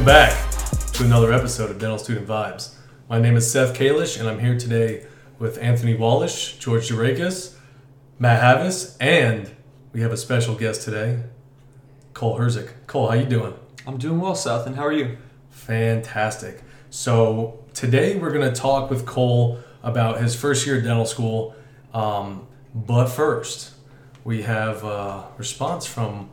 Welcome back to another episode of Dental Student Vibes. My name is Seth Kalish, and I'm here today with Anthony Wallish, George Durakis, Matt Havis, and we have a special guest today, Cole Herzik. Cole, how you doing? I'm doing well, Seth, and how are you? Fantastic. So today we're going to talk with Cole about his first year at dental school. Um, but first, we have a response from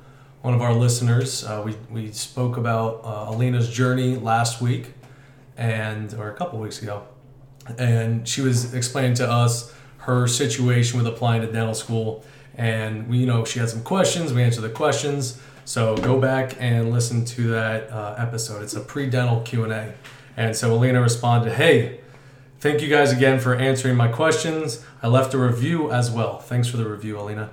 one of our listeners. Uh, we, we spoke about uh, Alina's journey last week, and or a couple weeks ago, and she was explaining to us her situation with applying to dental school. And we, you know, she had some questions. We answered the questions. So go back and listen to that uh, episode. It's a pre-dental Q and A. And so Alina responded, "Hey, thank you guys again for answering my questions. I left a review as well. Thanks for the review, Alina.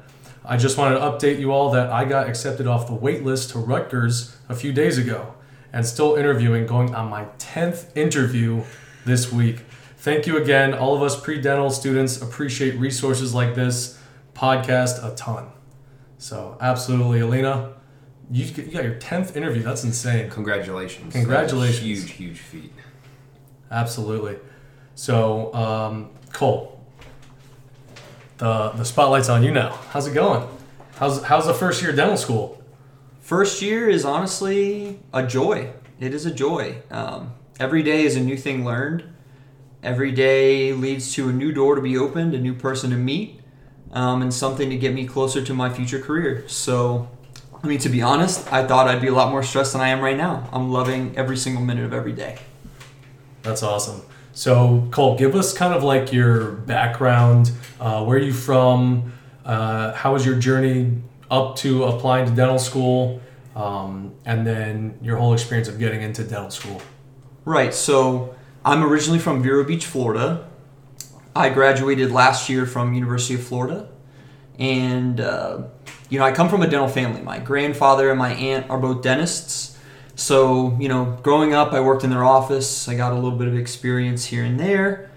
I just wanted to update you all that I got accepted off the wait list to Rutgers a few days ago and still interviewing, going on my 10th interview this week. Thank you again. All of us pre dental students appreciate resources like this podcast a ton. So, absolutely, Alina, you, you got your 10th interview. That's insane. Congratulations. Congratulations. Huge, huge feat. Absolutely. So, um, Cole, the the spotlight's on you now. How's it going? How's how's the first year of dental school? First year is honestly a joy. It is a joy. Um, every day is a new thing learned. Every day leads to a new door to be opened, a new person to meet, um, and something to get me closer to my future career. So, I mean, to be honest, I thought I'd be a lot more stressed than I am right now. I'm loving every single minute of every day. That's awesome. So, Cole, give us kind of like your background. Uh, where are you from? Uh, how was your journey up to applying to dental school? Um, and then your whole experience of getting into dental school. Right. So I'm originally from Vero Beach, Florida. I graduated last year from University of Florida, and uh, you know I come from a dental family. My grandfather and my aunt are both dentists. So you know, growing up, I worked in their office. I got a little bit of experience here and there.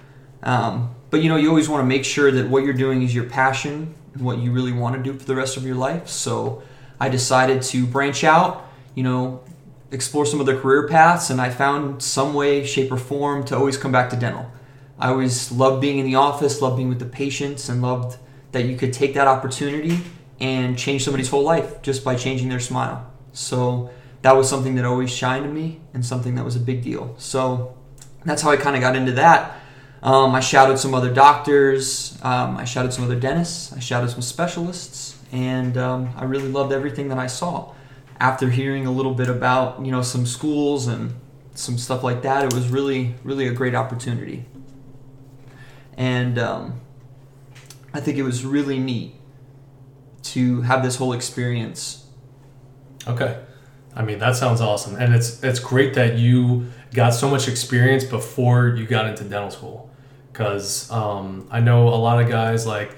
Um, but you know, you always want to make sure that what you're doing is your passion and what you really want to do for the rest of your life. So I decided to branch out. You know, explore some other career paths, and I found some way, shape, or form to always come back to dental. I always loved being in the office, loved being with the patients, and loved that you could take that opportunity and change somebody's whole life just by changing their smile. So that was something that always shined to me and something that was a big deal. So that's how I kind of got into that. Um, I shadowed some other doctors, um, I shadowed some other dentists, I shadowed some specialists, and um, I really loved everything that I saw. After hearing a little bit about you know some schools and some stuff like that, it was really really a great opportunity, and um, I think it was really neat to have this whole experience. Okay. I mean, that sounds awesome. And it's it's great that you got so much experience before you got into dental school. Because um, I know a lot of guys like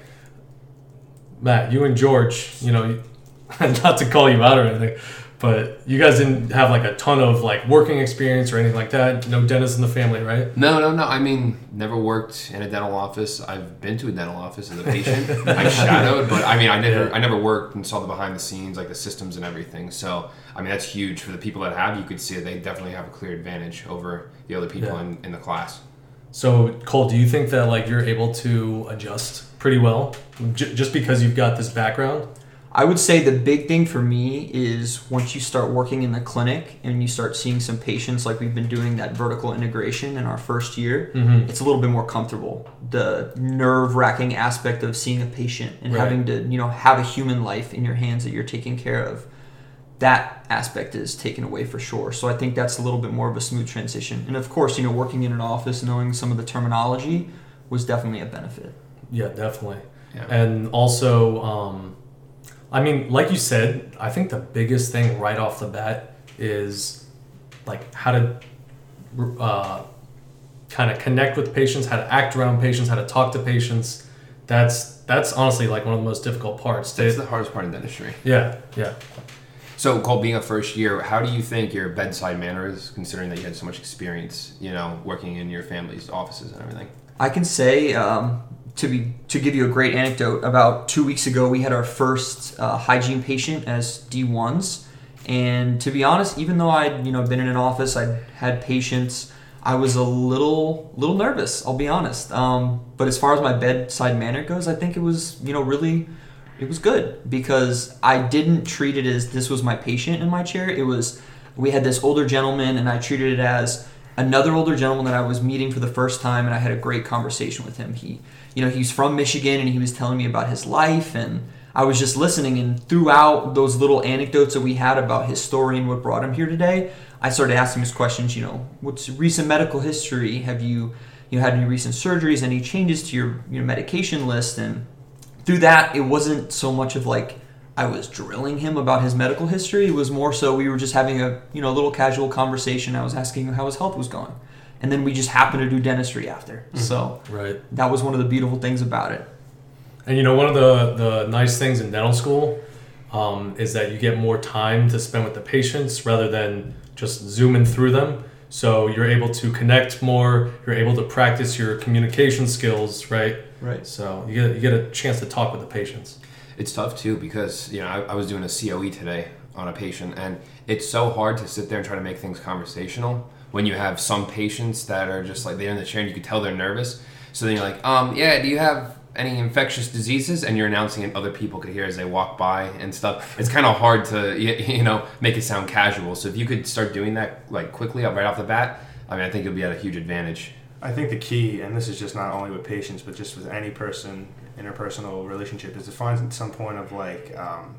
Matt, you and George, you know, not to call you out or anything, but you guys didn't have like a ton of like working experience or anything like that. No dentists in the family, right? No, no, no. I mean, never worked in a dental office. I've been to a dental office as a patient. I shadowed, but I mean, I never, Yeah. I never worked and saw the behind the scenes, like the systems and everything. So, I mean, that's huge for the people that have. You could see that they definitely have a clear advantage over the other people Yeah. in, in the class. So Cole, do you think that like you're able to adjust pretty well, j- just because you've got this background? I would say the big thing for me is once you start working in the clinic and you start seeing some patients, like we've been doing that vertical integration in our first year, Mhm. it's a little bit more comfortable. The nerve wracking aspect of seeing a patient and Right. having to, you know, have a human life in your hands that you're taking care of, that aspect is taken away for sure. So I think that's a little bit more of a smooth transition. And of course, you know, working in an office, knowing some of the terminology was definitely a benefit. Yeah, definitely. Yeah. And also, um, I mean, like you said, I think the biggest thing right off the bat is like how to uh, kind of connect with patients, how to act around patients, how to talk to patients. That's that's honestly like one of the most difficult parts. That's the hardest part in dentistry. yeah, yeah. So, Cole, being a first year, how do you think your bedside manner is, considering that you had so much experience, you know, working in your family's offices and everything? I can say um, to be to give you a great anecdote. About two weeks ago, we had our first uh, hygiene patient as D ones, And to be honest, even though I'd you know been in an office, I'd had patients, I was a little little nervous. I'll be honest. Um, but as far as my bedside manner goes, I think it was you know really it was good because I didn't treat it as this was my patient in my chair. It was we had this older gentleman, and I treated it as another older gentleman that I was meeting for the first time, and I had a great conversation with him. He, you know, he's from Michigan, and he was telling me about his life, and I was just listening. And throughout those little anecdotes that we had about his story and what brought him here today, I started asking his questions. You know, what's recent medical history? Have you, you know, had any recent surgeries? Any changes to your your medication list? And through that, it wasn't so much of like I was drilling him about his medical history. It was more so we were just having a you know little casual conversation. I was asking him how his health was going, and then we just happened to do dentistry after. Mm-hmm. So Right. that was one of the beautiful things about it. And you know, one of the, the nice things in dental school um, is that you get more time to spend with the patients rather than just zooming through them. So you're able to connect more. You're able to practice your communication skills, right? Right. So you get you get a chance to talk with the patients. It's tough too because you know I, I was doing a COE today on a patient, and it's so hard to sit there and try to make things conversational when you have some patients that are just like they're in the chair and you can tell they're nervous. So then you're like, um, yeah, do you have any infectious diseases? And you're announcing it, other people could hear as they walk by and stuff. It's kind of hard to you know make it sound casual. So if you could start doing that like quickly right off the bat, I mean, I think you'll be at a huge advantage. I think the key, and this is just not only with patients, but just with any person, interpersonal relationship, is to find at some point of like um,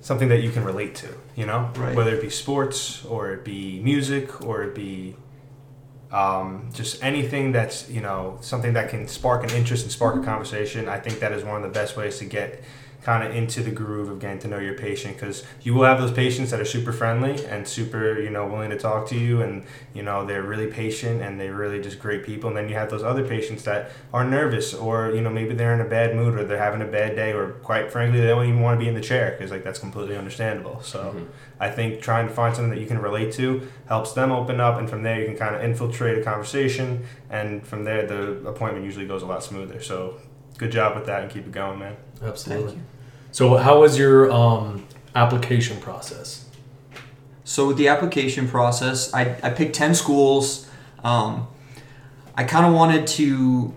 something that you can relate to. You know, Right. whether it be sports or it be music or it be um, just anything that's you know something that can spark an interest and spark a conversation. I think that is one of the best ways to get kind of into the groove of getting to know your patient because you will have those patients that are super friendly and super you know willing to talk to you and you know they're really patient and they're really just great people. And then you have those other patients that are nervous or you know maybe they're in a bad mood or they're having a bad day or quite frankly they don't even want to be in the chair because like that's completely understandable. So mm-hmm. i think trying to find something that you can relate to helps them open up and from there you can kind of infiltrate a conversation and from there the appointment usually goes a lot smoother. So good job with that and keep it going man. Absolutely. So how was your um, application process? So with the application process, I, I picked 10 schools. Um, I kind of wanted to,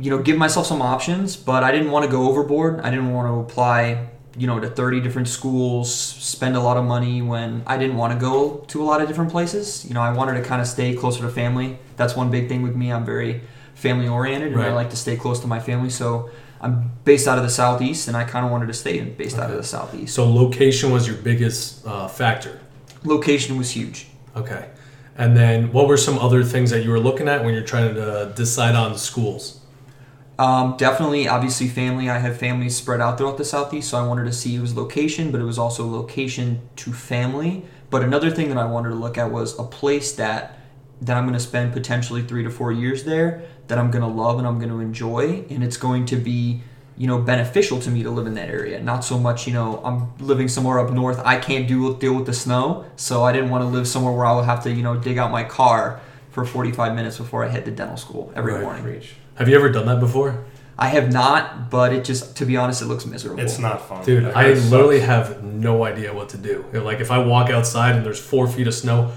you know, give myself some options, but I didn't want to go overboard. I didn't want to apply, you know, to 30 different schools, spend a lot of money when I didn't want to go to a lot of different places. You know, I wanted to kind of stay closer to family. That's one big thing with me. I'm very family oriented and I like to stay close to my family. So I'm based out of the southeast and I kind of wanted to stay based out of the southeast. So location was your biggest uh, factor. Location was huge. Okay. And then what were some other things that you were looking at when you're trying to decide on schools? Um, definitely, obviously, family. I have families spread out throughout the southeast, so I wanted to see it was location, but it was also location to family. But another thing that I wanted to look at was a place that that I'm going to spend potentially three to four years there, that I'm going to love and I'm going to enjoy, and it's going to be you know beneficial to me to live in that area. Not so much you know I'm living somewhere up north. I can't do deal with the snow, so I didn't want to live somewhere where I would have to you know dig out my car for 45 minutes before I head to dental school every Right. morning. Reach. Have you ever done that before? I have not, but it just to be honest, it looks miserable. it's not fun Dude, I it sucks. literally have no idea what to do. Like, if I walk outside and there's four feet of snow,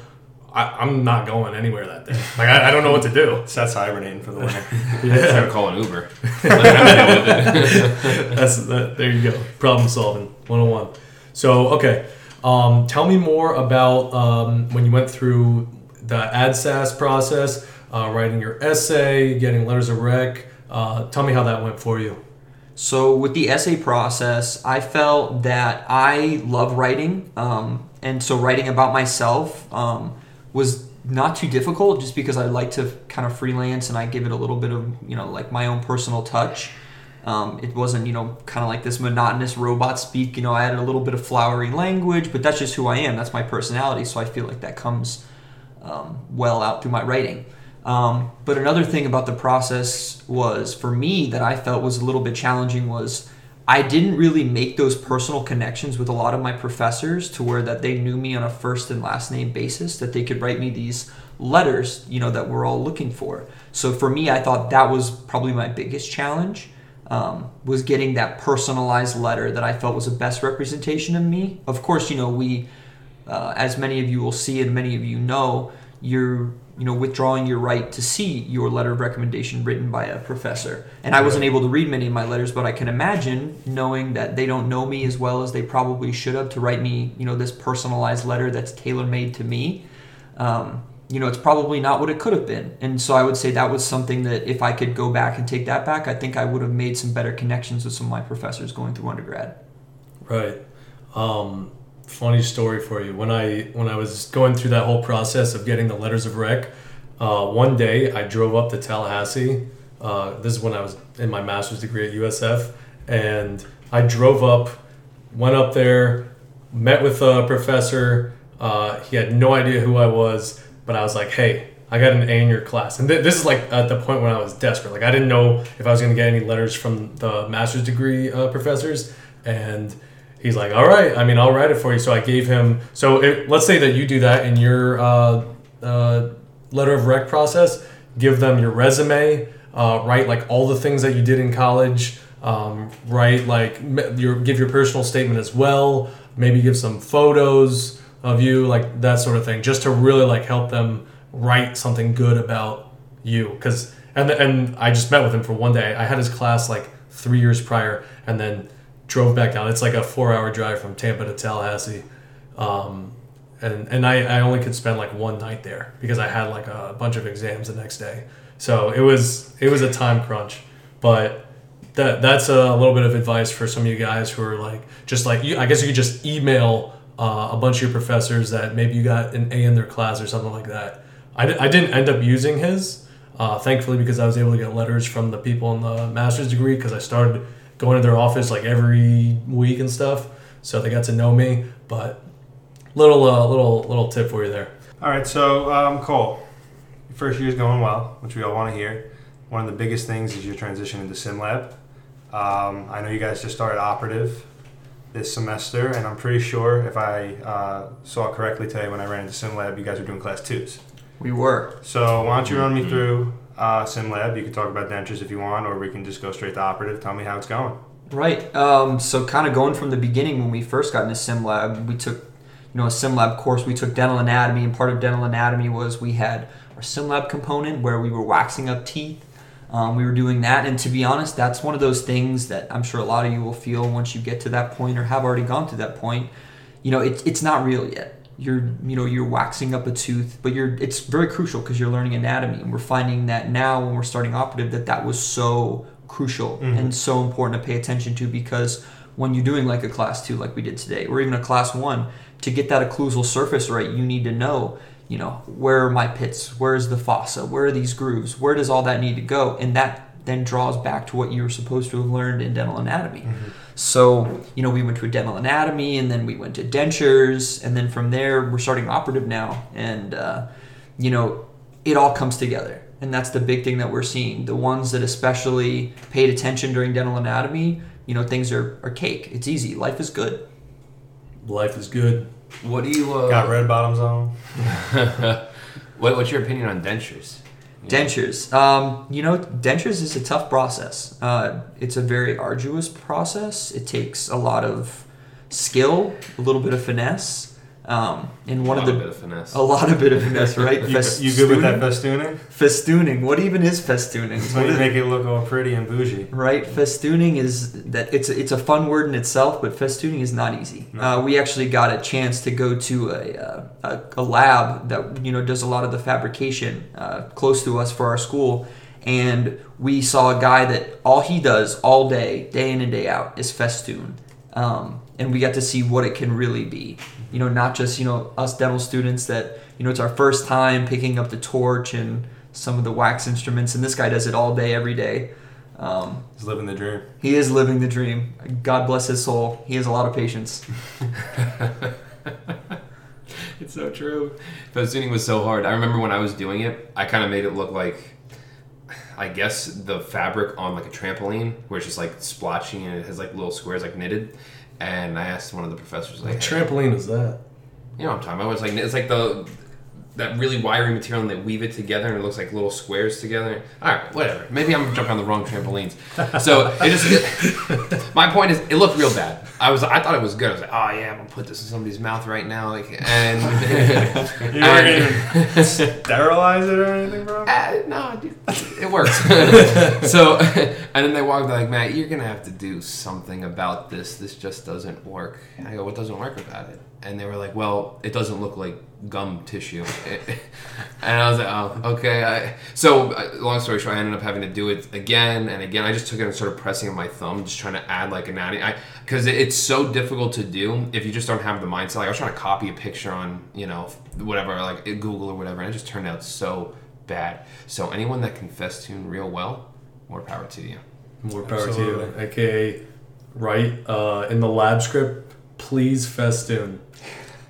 I, I'm not going anywhere that day. Like, I, I don't know what to do. Seth's hibernating for the winter I'm Yeah, trying to call an Uber. Let them deal with it. that's that, there you go. Problem solving 101. So, okay, um, tell me more about um, when you went through the AADSAS process, uh, writing your essay, getting letters of rec. Uh, tell me how that went for you. So with the essay process, I felt that I love writing, um, and so writing about myself um, was not too difficult, just because I like to kind of freelance and I give it a little bit of you know like my own personal touch. Um, it wasn't you know kind of like this monotonous robot speak. You know, I added a little bit of flowery language, but that's just who I am. That's my personality. So I feel like that comes um, well out through my writing. Um, but another thing about the process was for me that I felt was a little bit challenging was I didn't really make those personal connections with a lot of my professors to where that they knew me on a first and last name basis that they could write me these letters you know that we're all looking for so for me I thought that was probably my biggest challenge um, was getting that personalized letter that I felt was the best representation of me. Of course, you know we, uh, as many of you will see and many of you know, you're you know withdrawing your right to see your letter of recommendation written by a professor. And I wasn't able to read many of my letters, but I can imagine knowing that they don't know me as well as they probably should have to write me you know this personalized letter that's tailor made to me. Um, you know, it's probably not what it could have been. And so I would say that was something that if I could go back and take that back, I think I would have made some better connections with some of my professors going through undergrad. Right. Um, funny story for you. When I when I was going through that whole process of getting the letters of rec, uh, one day I drove up to Tallahassee. Uh, this is when I was in my master's degree at USF, and I drove up, went up there, met with a professor. Uh, he had no idea who I was, but I was like, "Hey, I got an A in your class," and th- this is like at the point when I was desperate. Like I didn't know if I was going to get any letters from the master's degree uh, professors, and he's like, "All right, I mean, I'll write it for you." So I gave him. So it, let's say that you do that in your uh, uh, letter of rec process. Give them your resume. Uh, write like all the things that you did in college. Um, write like your give your personal statement as well. Maybe give some photos of you, like that sort of thing, just to really like help them write something good about you. Because and and I just met with him for one day. I had his class like three years prior, and then drove back down. It's like a four hour drive from Tampa to Tallahassee. Um, and and I, I only could spend like one night there because I had like a bunch of exams the next day. So it was it was a time crunch. But that that's a little bit of advice for some of you guys who are like just like you I guess you could just email uh, a bunch of your professors that maybe you got an A in their class or something like that. I, I didn't end up using his, uh, thankfully, because I was able to get letters from the people in the master's degree because I started going to their office like every week and stuff. So they got to know me. But little uh, little little tip for you there. All right, so um, Cole, your first year's going well, which we all want to hear. One of the biggest things is your transition into SimLab. Um, I know you guys just started operative this semester, and I'm pretty sure if I uh, saw it correctly today when I ran into SimLab, you guys were doing class twos. We were. So why don't you run me through uh, SimLab? You can talk about dentures if you want, or we can just go straight to operative. Tell me how it's going. Right. Um, so kind of going from the beginning when we first got into SimLab, we took, you know, a SimLab course. We took dental anatomy, and part of dental anatomy was we had our SimLab component where we were waxing up teeth. Um, we were doing that, and to be honest, that's one of those things that I'm sure a lot of you will feel once you get to that point or have already gone to that point. You know, it's it's not real yet. You're you know you're waxing up a tooth, but you're it's very crucial because you're learning anatomy, and we're finding that now when we're starting operative that that was so crucial Mhm. and so important to pay attention to because when you're doing like a class two like we did today or even a class one to get that occlusal surface right you need to know you know where are my pits? Where's the fossa? Where are these grooves? Where does all that need to go? And that then draws back to what you were supposed to have learned in dental anatomy. So you know we went to a dental anatomy and then we went to dentures and then from there we're starting operative now and uh, you know it all comes together. And that's the big thing that we're seeing. The ones that especially paid attention during dental anatomy you know things are, are cake. It's easy. Life is good. Life is good. What do you uh, Got red bottoms on. what, what's your opinion on dentures? Dentures. Um, you know dentures is a tough process. Uh, it's a very arduous process. It takes a lot of skill a little bit of finesse um, and one a of the bit of finesse. a lot of bit of finesse right You, you good with that Festooning? festooning? what even is festooning It's What you is- make it look all pretty and bougie. Right, festooning is that it's a, it's a fun word in itself, but festooning is not easy. No. Uh, we actually got a chance to go to a, uh, a a lab that you know does a lot of the fabrication uh, close to us for our school, and we saw a guy that all he does all day, day in and day out, is festoon, um, and we got to see what it can really be. You know, not just you know us dental students that you know it's our first time picking up the torch and some of the wax instruments, and this guy does it all day, every day. Um, He's living the dream. he is living the dream. God bless his soul. He has a lot of patience. It's so true. Festooning was so hard. I remember when I was doing it, I kind of made it look like, I guess, the fabric on like a trampoline, where it's just like splotchy and it has like little squares like knitted. And I asked one of the professors, like, What trampoline is that? you know what I'm talking about? It's like it's like the that really wiry material and they weave it together and it looks like little squares together. All right, whatever. Maybe I'm jumping on the wrong trampolines. So it just my point is it looked real bad. I was I thought it was good. I was like, oh yeah, I'm gonna put this in somebody's mouth right now, like and You weren't sterilize it or anything, bro? Uh, no, dude, it works. so, and then they walked like, Matt, you're gonna have to do something about this. This just doesn't work. And I go, what doesn't work about it? And they were like, well, it doesn't look like gum tissue. and I was like, oh, okay. I, so, uh, long story short, I ended up having to do it again and again. I just took it and started pressing on my thumb, just trying to add like anatomy. I because it's so difficult to do if you just don't have the mindset. Like I was trying to copy a picture on, you know, whatever, like Google or whatever, and it just turned out so bad. So anyone that can Festoon real well, more power to you. More power to you. AKA, right uh, in the lab script, please festoon.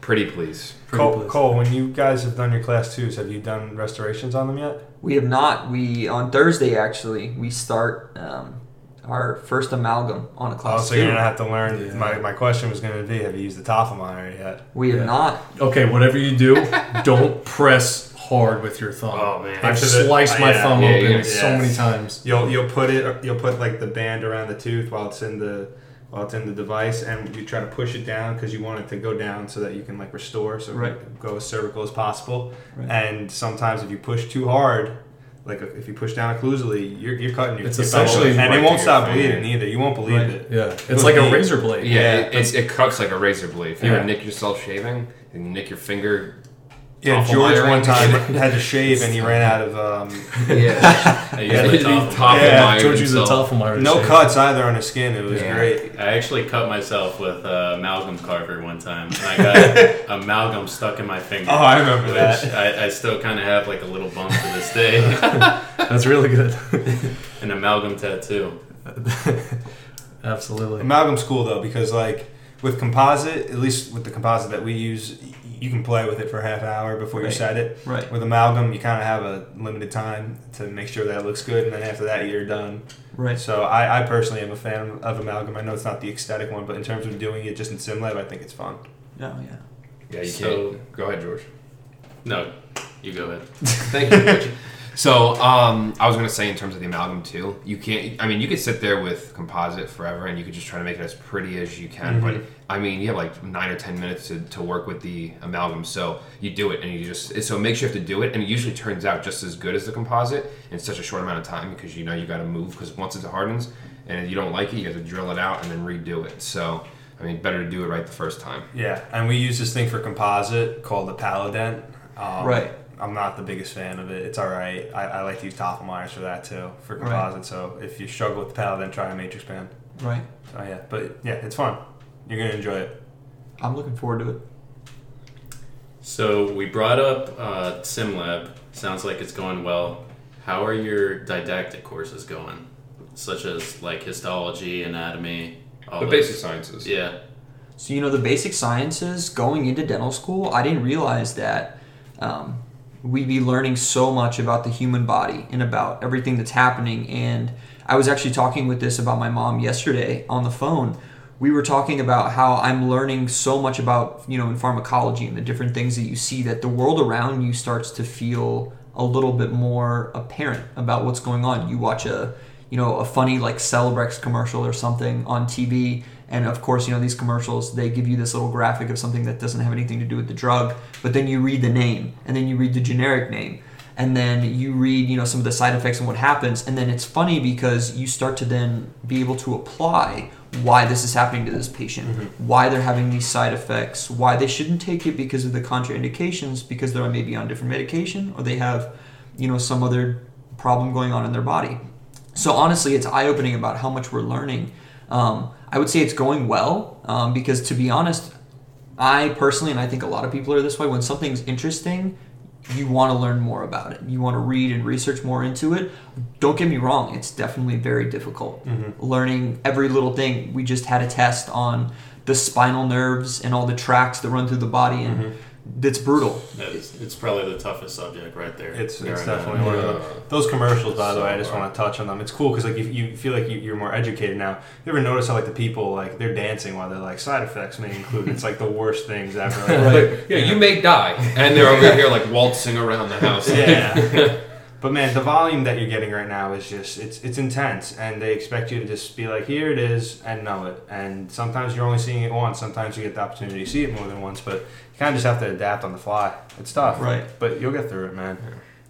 Pretty please. Pretty Cole, please. Cole, when you guys have done your class twos, have you done restorations on them yet? We have not. We on Thursday actually we start um, our first amalgam on a class. Oh, so two. you're gonna have to learn. Yeah. My, my question was gonna be, have you used the Tofflemire yet? we have Yeah. not. Okay, whatever you do, don't press hard with your thumb. Oh, man. I've After the- sliced my yeah. thumb Yeah, open yeah, so yeah. many times. You'll you'll put it you'll put like the band around the tooth while it's in the while it's in the device, and you try to push it down because you want it to go down so that you can like restore, so Right. it go as cervical as possible. Right. And sometimes if you push too hard, like uh, if you push down occlusally, you're, you're cutting your It's your essentially and right it won't your stop finger. bleeding either. You won't believe Right. it. Yeah, it's like a razor blade. Yeah, Yeah, it, it, it cuts like a razor blade. If you Yeah. ever nick yourself shaving and you nick your finger, Yeah, Awful George wiring. one time had to shave and he ran out of um, yeah, I yeah, used the top. top Yeah, of George used a himself. Toffel no cuts either on his skin. It was Yeah. great. I actually cut myself with uh, amalgam carver one time, and I got amalgam stuck in my finger. Oh, I remember which that. I, I still kind of have like a little bump to this day. That's really good. An amalgam tattoo. Absolutely. Amalgam's cool though because like with composite, at least with the composite that we use, y- you can play with it for a half hour before you set it. Right. With amalgam, you kind of have a limited time to make sure that it looks good, and then after that, you're done. Right. So I, I personally am a fan of amalgam. I know it's not the ecstatic one, but in terms of doing it just in SimLab, I think it's fun. Oh yeah. Yeah, you So- can't. Go ahead, George. No, you go ahead. Thank you. George. So, um, I was gonna say in terms of the amalgam too, you can't. I mean, you could sit there with composite forever, and you could just try to make it as pretty as you can. But I mean, you have like nine or ten minutes to, to work with the amalgam, so you do it, and you just so it makes you have to do it, and it usually turns out just as good as the composite in such a short amount of time because you know you got to move because once it hardens, and if you don't like it, you have to drill it out and then redo it. So, I mean, better to do it right the first time. Yeah, and we use this thing for composite called the Palodent. Um, Right. I'm not the biggest fan of it. It's all right. I, I like to use Tofflemires for that too, for Right. composite. So if you struggle with the Palodent, try a Matrix Band. Right. So yeah, but yeah, it's fun. You're gonna enjoy it. I'm looking forward to it. So we brought up uh, SimLab. Sounds like it's going well. How are your didactic courses going? Such as like histology, anatomy, all The those- basic sciences. Yeah. So you know the basic sciences going into dental school, I didn't realize that um, we'd be learning so much about the human body and about everything that's happening. And I was actually talking with this about my mom yesterday on the phone. We were talking about how I'm learning so much about you know in pharmacology and the different things that you see that the world around you starts to feel a little bit more apparent about what's going on. You watch a you know a funny like Celebrex commercial or something on TV and of course you know these commercials they give you this little graphic of something that doesn't have anything to do with the drug but then you read the name and then you read the generic name and then you read you know some of the side effects and what happens and then it's funny because you start to then be able to apply why this is happening to this patient why they're having these side effects why they shouldn't take it because of the contraindications because they're maybe on different medication or they have you know some other problem going on in their body so honestly, it's eye opening about how much we're learning. Um, I would say it's going well um, because to be honest, I personally, and I think a lot of people are this way, when something's interesting, you want to learn more about it. You want to read and research more into it. Don't get me wrong, it's definitely very difficult. Learning every little thing. We just had a test on the spinal nerves and all the tracts that run through the body and it's brutal. It's, it's probably the toughest subject right there. It's, There it's I know. definitely one of the, those commercials. By the way, I just want to touch on them. It's cool because like you, you feel like you, you're more educated now. You ever notice how like the people like they're dancing while they're like side effects may include. It's like the worst things ever. Like, yeah, you may die, and they're over here like waltzing around the house. Yeah. but man, the volume that you're getting right now is just it's it's intense, and they expect you to just be like, here it is, and know it. And sometimes you're only seeing it once. Sometimes you get the opportunity to see it more than once, but you kind of just have to adapt on the fly. It's tough, Right. But you'll get through it, man.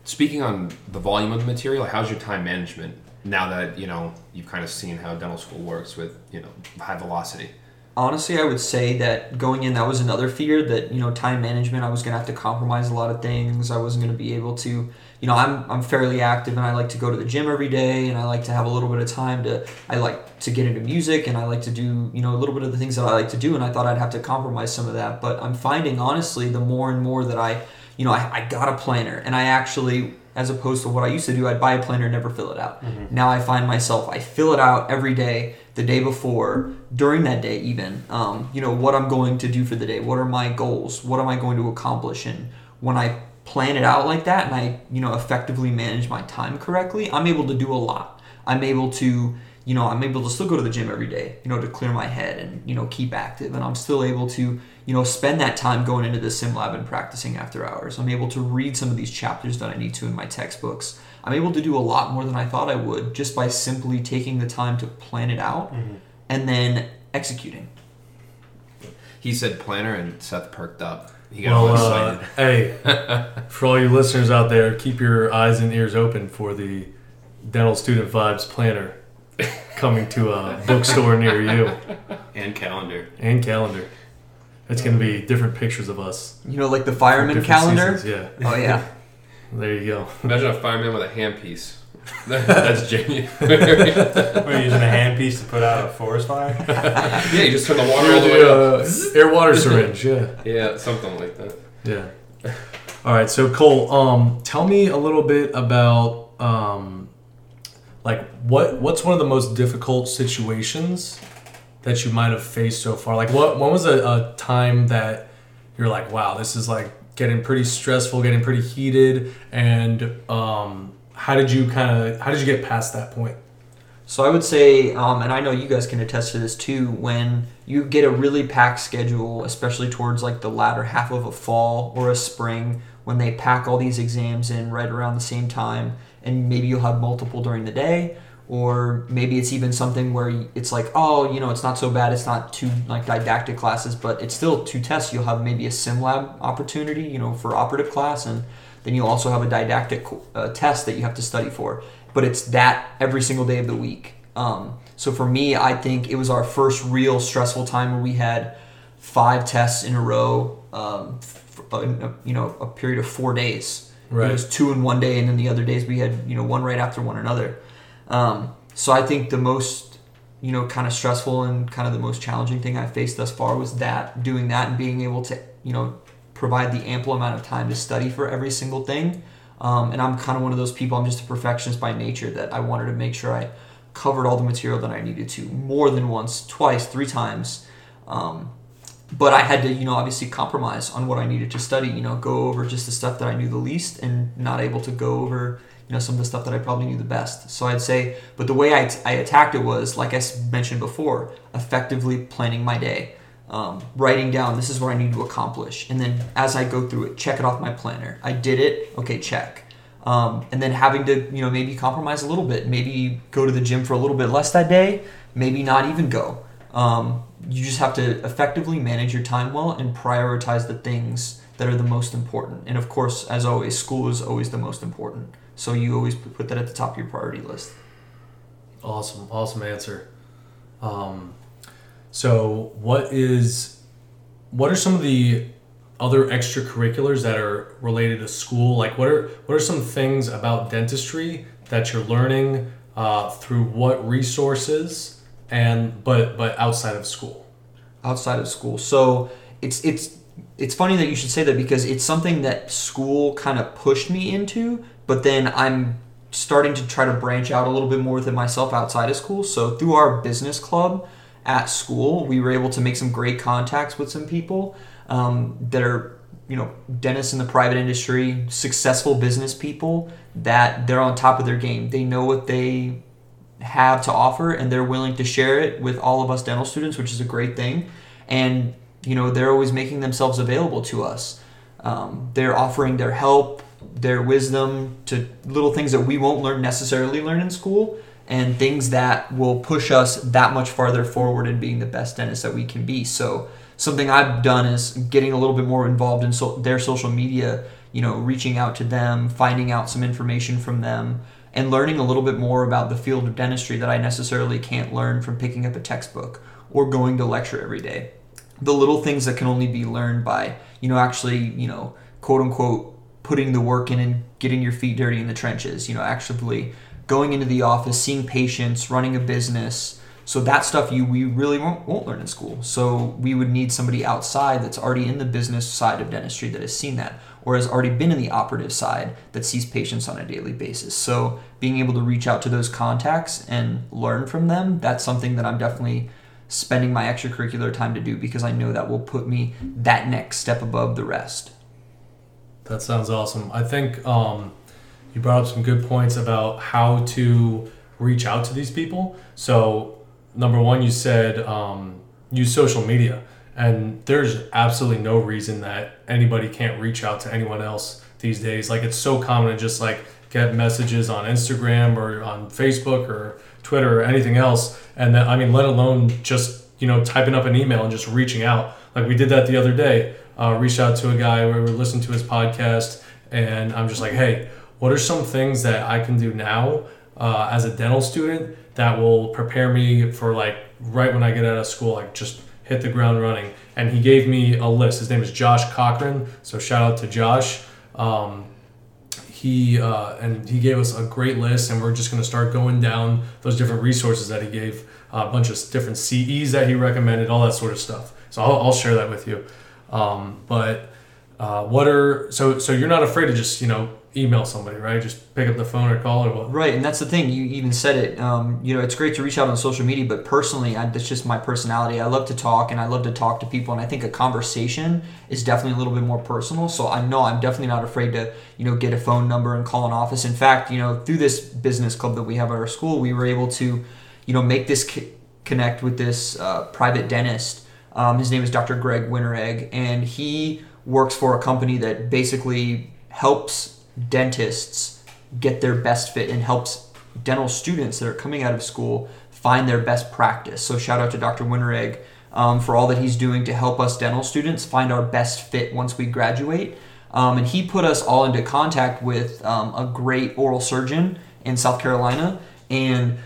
Speaking on the volume of the material, how's your time management now that you know you've kind of seen how dental school works with you know high velocity? Honestly, I would say that going in, that was another fear that you know time management. I was gonna have to compromise a lot of things. I wasn't gonna be able to, you know, I'm I'm fairly active and I like to go to the gym every day and I like to have a little bit of time to. I like to get into music and I like to do you know a little bit of the things that I like to do and I thought I'd have to compromise some of that. But I'm finding honestly, the more and more that I, you know, I, I got a planner and I actually. As opposed to what I used to do, I'd buy a planner and never fill it out. Now I find myself, I fill it out every day, the day before, during that day even. Um, you know, what I'm going to do for the day, what are my goals, what am I going to accomplish. And when I plan it out like that and I, you know, effectively manage my time correctly, I'm able to do a lot. I'm able to, you know, I'm able to still go to the gym every day, you know, to clear my head and, you know, keep active. And I'm still able to, you know, spend that time going into the sim lab and practicing after hours. I'm able to read some of these chapters that I need to in my textbooks. I'm able to do a lot more than I thought I would just by simply taking the time to plan it out mm-hmm. and then executing. He said planner, and Seth perked up. He got Well, all uh, hey, for all you listeners out there, keep your eyes and ears open for the Dental Student Vibes Planner coming to a bookstore near you and calendar. and calendar. It's going to be different pictures of us. You know, like the for fireman different calendar. seasons, Yeah, Oh yeah. there you go. Imagine a fireman with a handpiece. That's genuine. We're using a handpiece to put out a forest fire. yeah, you just turn the water all the way up. the uh, air water syringe, yeah. Yeah, something like that. Yeah. All right. So Cole, um, tell me a little bit about um, like what what's one of the most difficult situations that you might have faced so far? Like, what when was a, a time that you're like, wow, this is like getting pretty stressful, getting pretty heated, and um, how did you kind of how did you get past that point? So I would say, um, and I know you guys can attest to this too, when you get a really packed schedule, especially towards like the latter half of a fall or a spring, when they pack all these exams in right around the same time, and maybe you'll have multiple during the day, or maybe it's even something where it's like, oh, you know, it's not so bad, it's not two like didactic classes, but it's still two tests. You'll have maybe a sim lab opportunity, you know, for operative class, and then you'll also have a didactic uh, test that you have to study for but it's that every single day of the week. Um, so for me, I think it was our first real stressful time where we had five tests in a row, um, f- in a, you know, a period of four days. Right. It was two in one day, and then the other days we had you know one right after one another. Um, so I think the most you know kind of stressful and kind of the most challenging thing I faced thus far was that doing that and being able to you know provide the ample amount of time to study for every single thing. Um, and I'm kind of one of those people. I'm just a perfectionist by nature that I wanted to make sure I covered all the material that I needed to more than once, twice, three times. Um, but I had to, you know, obviously compromise on what I needed to study. You know, go over just the stuff that I knew the least, and not able to go over, you know, some of the stuff that I probably knew the best. So I'd say, but the way I, I attacked it was, like I mentioned before, effectively planning my day, um, writing down this is what I need to accomplish, and then as I go through it, check it off my planner. I did it. Okay, check. Um, and then having to, you know, maybe compromise a little bit. Maybe go to the gym for a little bit less that day. Maybe not even go. Um, you just have to effectively manage your time well and prioritize the things that are the most important. And of course, as always, school is always the most important. So you always put that at the top of your priority list. Awesome, awesome answer. Um, so, what is, what are some of the other extracurriculars that are related to school? Like, what are what are some things about dentistry that you're learning uh, through what resources and but but outside of school? outside of school. So it's it's it's funny that you should say that because it's something that school kind of pushed me into, but then I'm starting to try to branch out a little bit more within myself outside of school. So through our business club at school, we were able to make some great contacts with some people um, that are you know dentists in the private industry, successful business people that they're on top of their game. They know what they have to offer and they're willing to share it with all of us dental students, which is a great thing. And you know they're always making themselves available to us. Um, they're offering their help, their wisdom to little things that we won't learn necessarily learn in school, and things that will push us that much farther forward in being the best dentist that we can be. So something I've done is getting a little bit more involved in so- their social media. You know, reaching out to them, finding out some information from them, and learning a little bit more about the field of dentistry that I necessarily can't learn from picking up a textbook or going to lecture every day. The little things that can only be learned by, you know, actually, you know, quote unquote, putting the work in and getting your feet dirty in the trenches, you know, actually going into the office, seeing patients, running a business. So that stuff you we really won't, won't learn in school. So we would need somebody outside that's already in the business side of dentistry that has seen that or has already been in the operative side that sees patients on a daily basis. So being able to reach out to those contacts and learn from them, that's something that I'm definitely spending my extracurricular time to do because I know that will put me that next step above the rest. That sounds awesome. I think um, you brought up some good points about how to reach out to these people. So, number one, you said um, use social media, and there's absolutely no reason that anybody can't reach out to anyone else these days. Like it's so common to just like get messages on Instagram or on Facebook or Twitter or anything else, and then I mean, let alone just you know typing up an email and just reaching out. Like we did that the other day. Uh, reached out to a guy where we listened to his podcast, and I'm just like, hey, what are some things that I can do now uh, as a dental student that will prepare me for like right when I get out of school, like just hit the ground running. And he gave me a list. His name is Josh Cochran, so shout out to Josh. Um, he uh, and he gave us a great list, and we're just going to start going down those different resources that he gave, uh, a bunch of different CEs that he recommended, all that sort of stuff. So I'll, I'll share that with you. Um, but uh, what are so so you're not afraid to just you know email somebody, right? Just pick up the phone or call or what? Right, and that's the thing. You even said it. Um, you know, it's great to reach out on social media, but personally, I, that's just my personality. I love to talk, and I love to talk to people, and I think a conversation is definitely a little bit more personal. So I know I'm definitely not afraid to, you know, get a phone number and call an office. In fact, you know, through this business club that we have at our school, we were able to, you know, make this c- connect with this uh, private dentist. Um, his name is Dr. Greg Winteregg, and he works for a company that basically helps dentists get their best fit and helps dental students that are coming out of school find their best practice. So shout out to Dr. Winteregg um, for all that he's doing to help us dental students find our best fit once we graduate. Um, and he put us all into contact with um, a great oral surgeon in South Carolina, and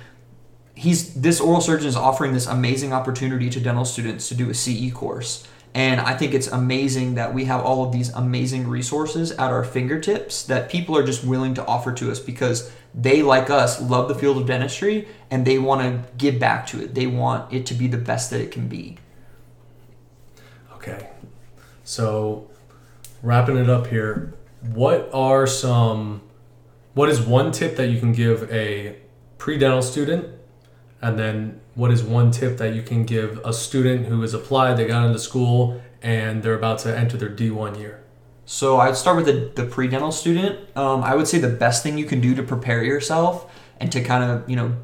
he's this oral surgeon is offering this amazing opportunity to dental students to do a CE course. And I think it's amazing that we have all of these amazing resources at our fingertips that people are just willing to offer to us because they, like us, love the field of dentistry and they want to give back to it. They want it to be the best that it can be. Okay. So, wrapping it up here, what are some, what is one tip that you can give a pre dental student? And then, what is one tip that you can give a student who has applied, they got into school, and they're about to enter their D1 year? So I'd start with the, the pre-dental student. Um, I would say the best thing you can do to prepare yourself and to kind of, you know,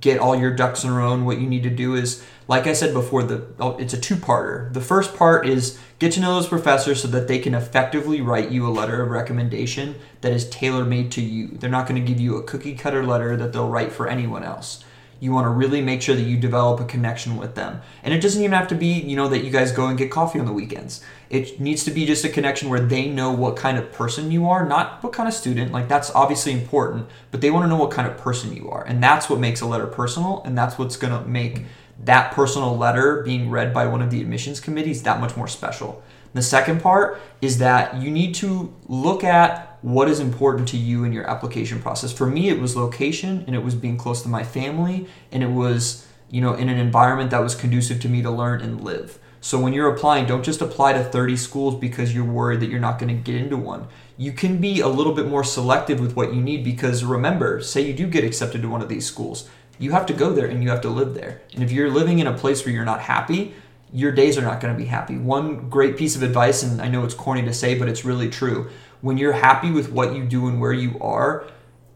get all your ducks in a row and what you need to do is, like I said before, the oh, it's a two-parter. The first part is get to know those professors so that they can effectively write you a letter of recommendation that is tailor-made to you. They're not going to give you a cookie-cutter letter that they'll write for anyone else you want to really make sure that you develop a connection with them. And it doesn't even have to be, you know, that you guys go and get coffee on the weekends. It needs to be just a connection where they know what kind of person you are, not what kind of student. Like that's obviously important, but they want to know what kind of person you are. And that's what makes a letter personal, and that's what's going to make that personal letter being read by one of the admissions committees that much more special. The second part is that you need to look at what is important to you in your application process. For me, it was location and it was being close to my family and it was, you know, in an environment that was conducive to me to learn and live. So when you're applying, don't just apply to 30 schools because you're worried that you're not going to get into one. You can be a little bit more selective with what you need because remember, say you do get accepted to one of these schools, you have to go there and you have to live there. And if you're living in a place where you're not happy, your days are not going to be happy. One great piece of advice, and I know it's corny to say, but it's really true. When you're happy with what you do and where you are,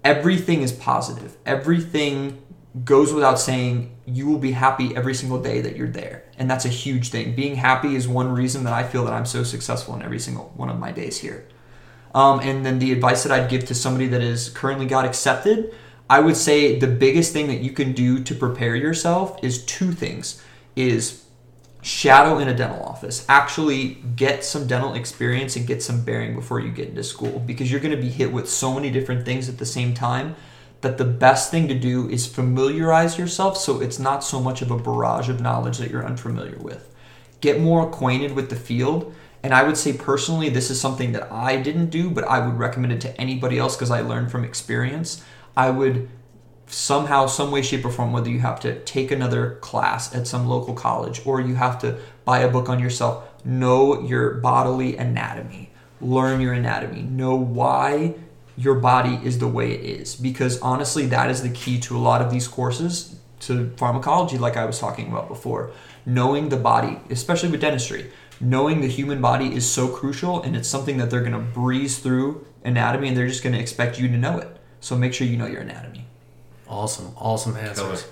everything is positive. Everything goes without saying you will be happy every single day that you're there. And that's a huge thing. Being happy is one reason that I feel that I'm so successful in every single one of my days here. Um, and then the advice that I'd give to somebody that is currently got accepted, I would say the biggest thing that you can do to prepare yourself is two things is shadow in a dental office. Actually get some dental experience and get some bearing before you get into school because you're going to be hit with so many different things at the same time that the best thing to do is familiarize yourself so it's not so much of a barrage of knowledge that you're unfamiliar with. Get more acquainted with the field. And I would say personally, this is something that I didn't do, but I would recommend it to anybody else because I learned from experience. I would somehow, some way, shape, or form, whether you have to take another class at some local college or you have to buy a book on yourself, know your bodily anatomy, learn your anatomy, know why your body is the way it is. Because honestly that is the key to a lot of these courses to pharmacology like i was talking about before. Knowing the body especially with dentistry knowing the human body is so crucial and it's something that they're going to breeze through anatomy and they're just going to expect you to know it. So make sure you know your anatomy Awesome, awesome answers.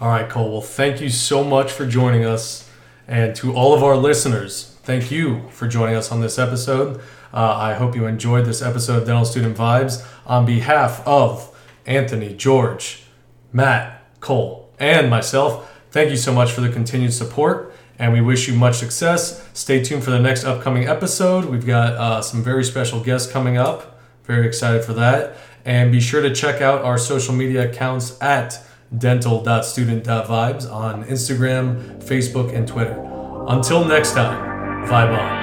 All right, Cole. Well, thank you so much for joining us. And to all of our listeners, thank you for joining us on this episode. Uh, I hope you enjoyed this episode of Dental Student Vibes. On behalf of Anthony, George, Matt, Cole, and myself, thank you so much for the continued support. And we wish you much success. Stay tuned for the next upcoming episode. We've got uh, some very special guests coming up. Very excited for that. And be sure to check out our social media accounts at dental.student.vibes on Instagram, Facebook, and Twitter. Until next time, vibe on.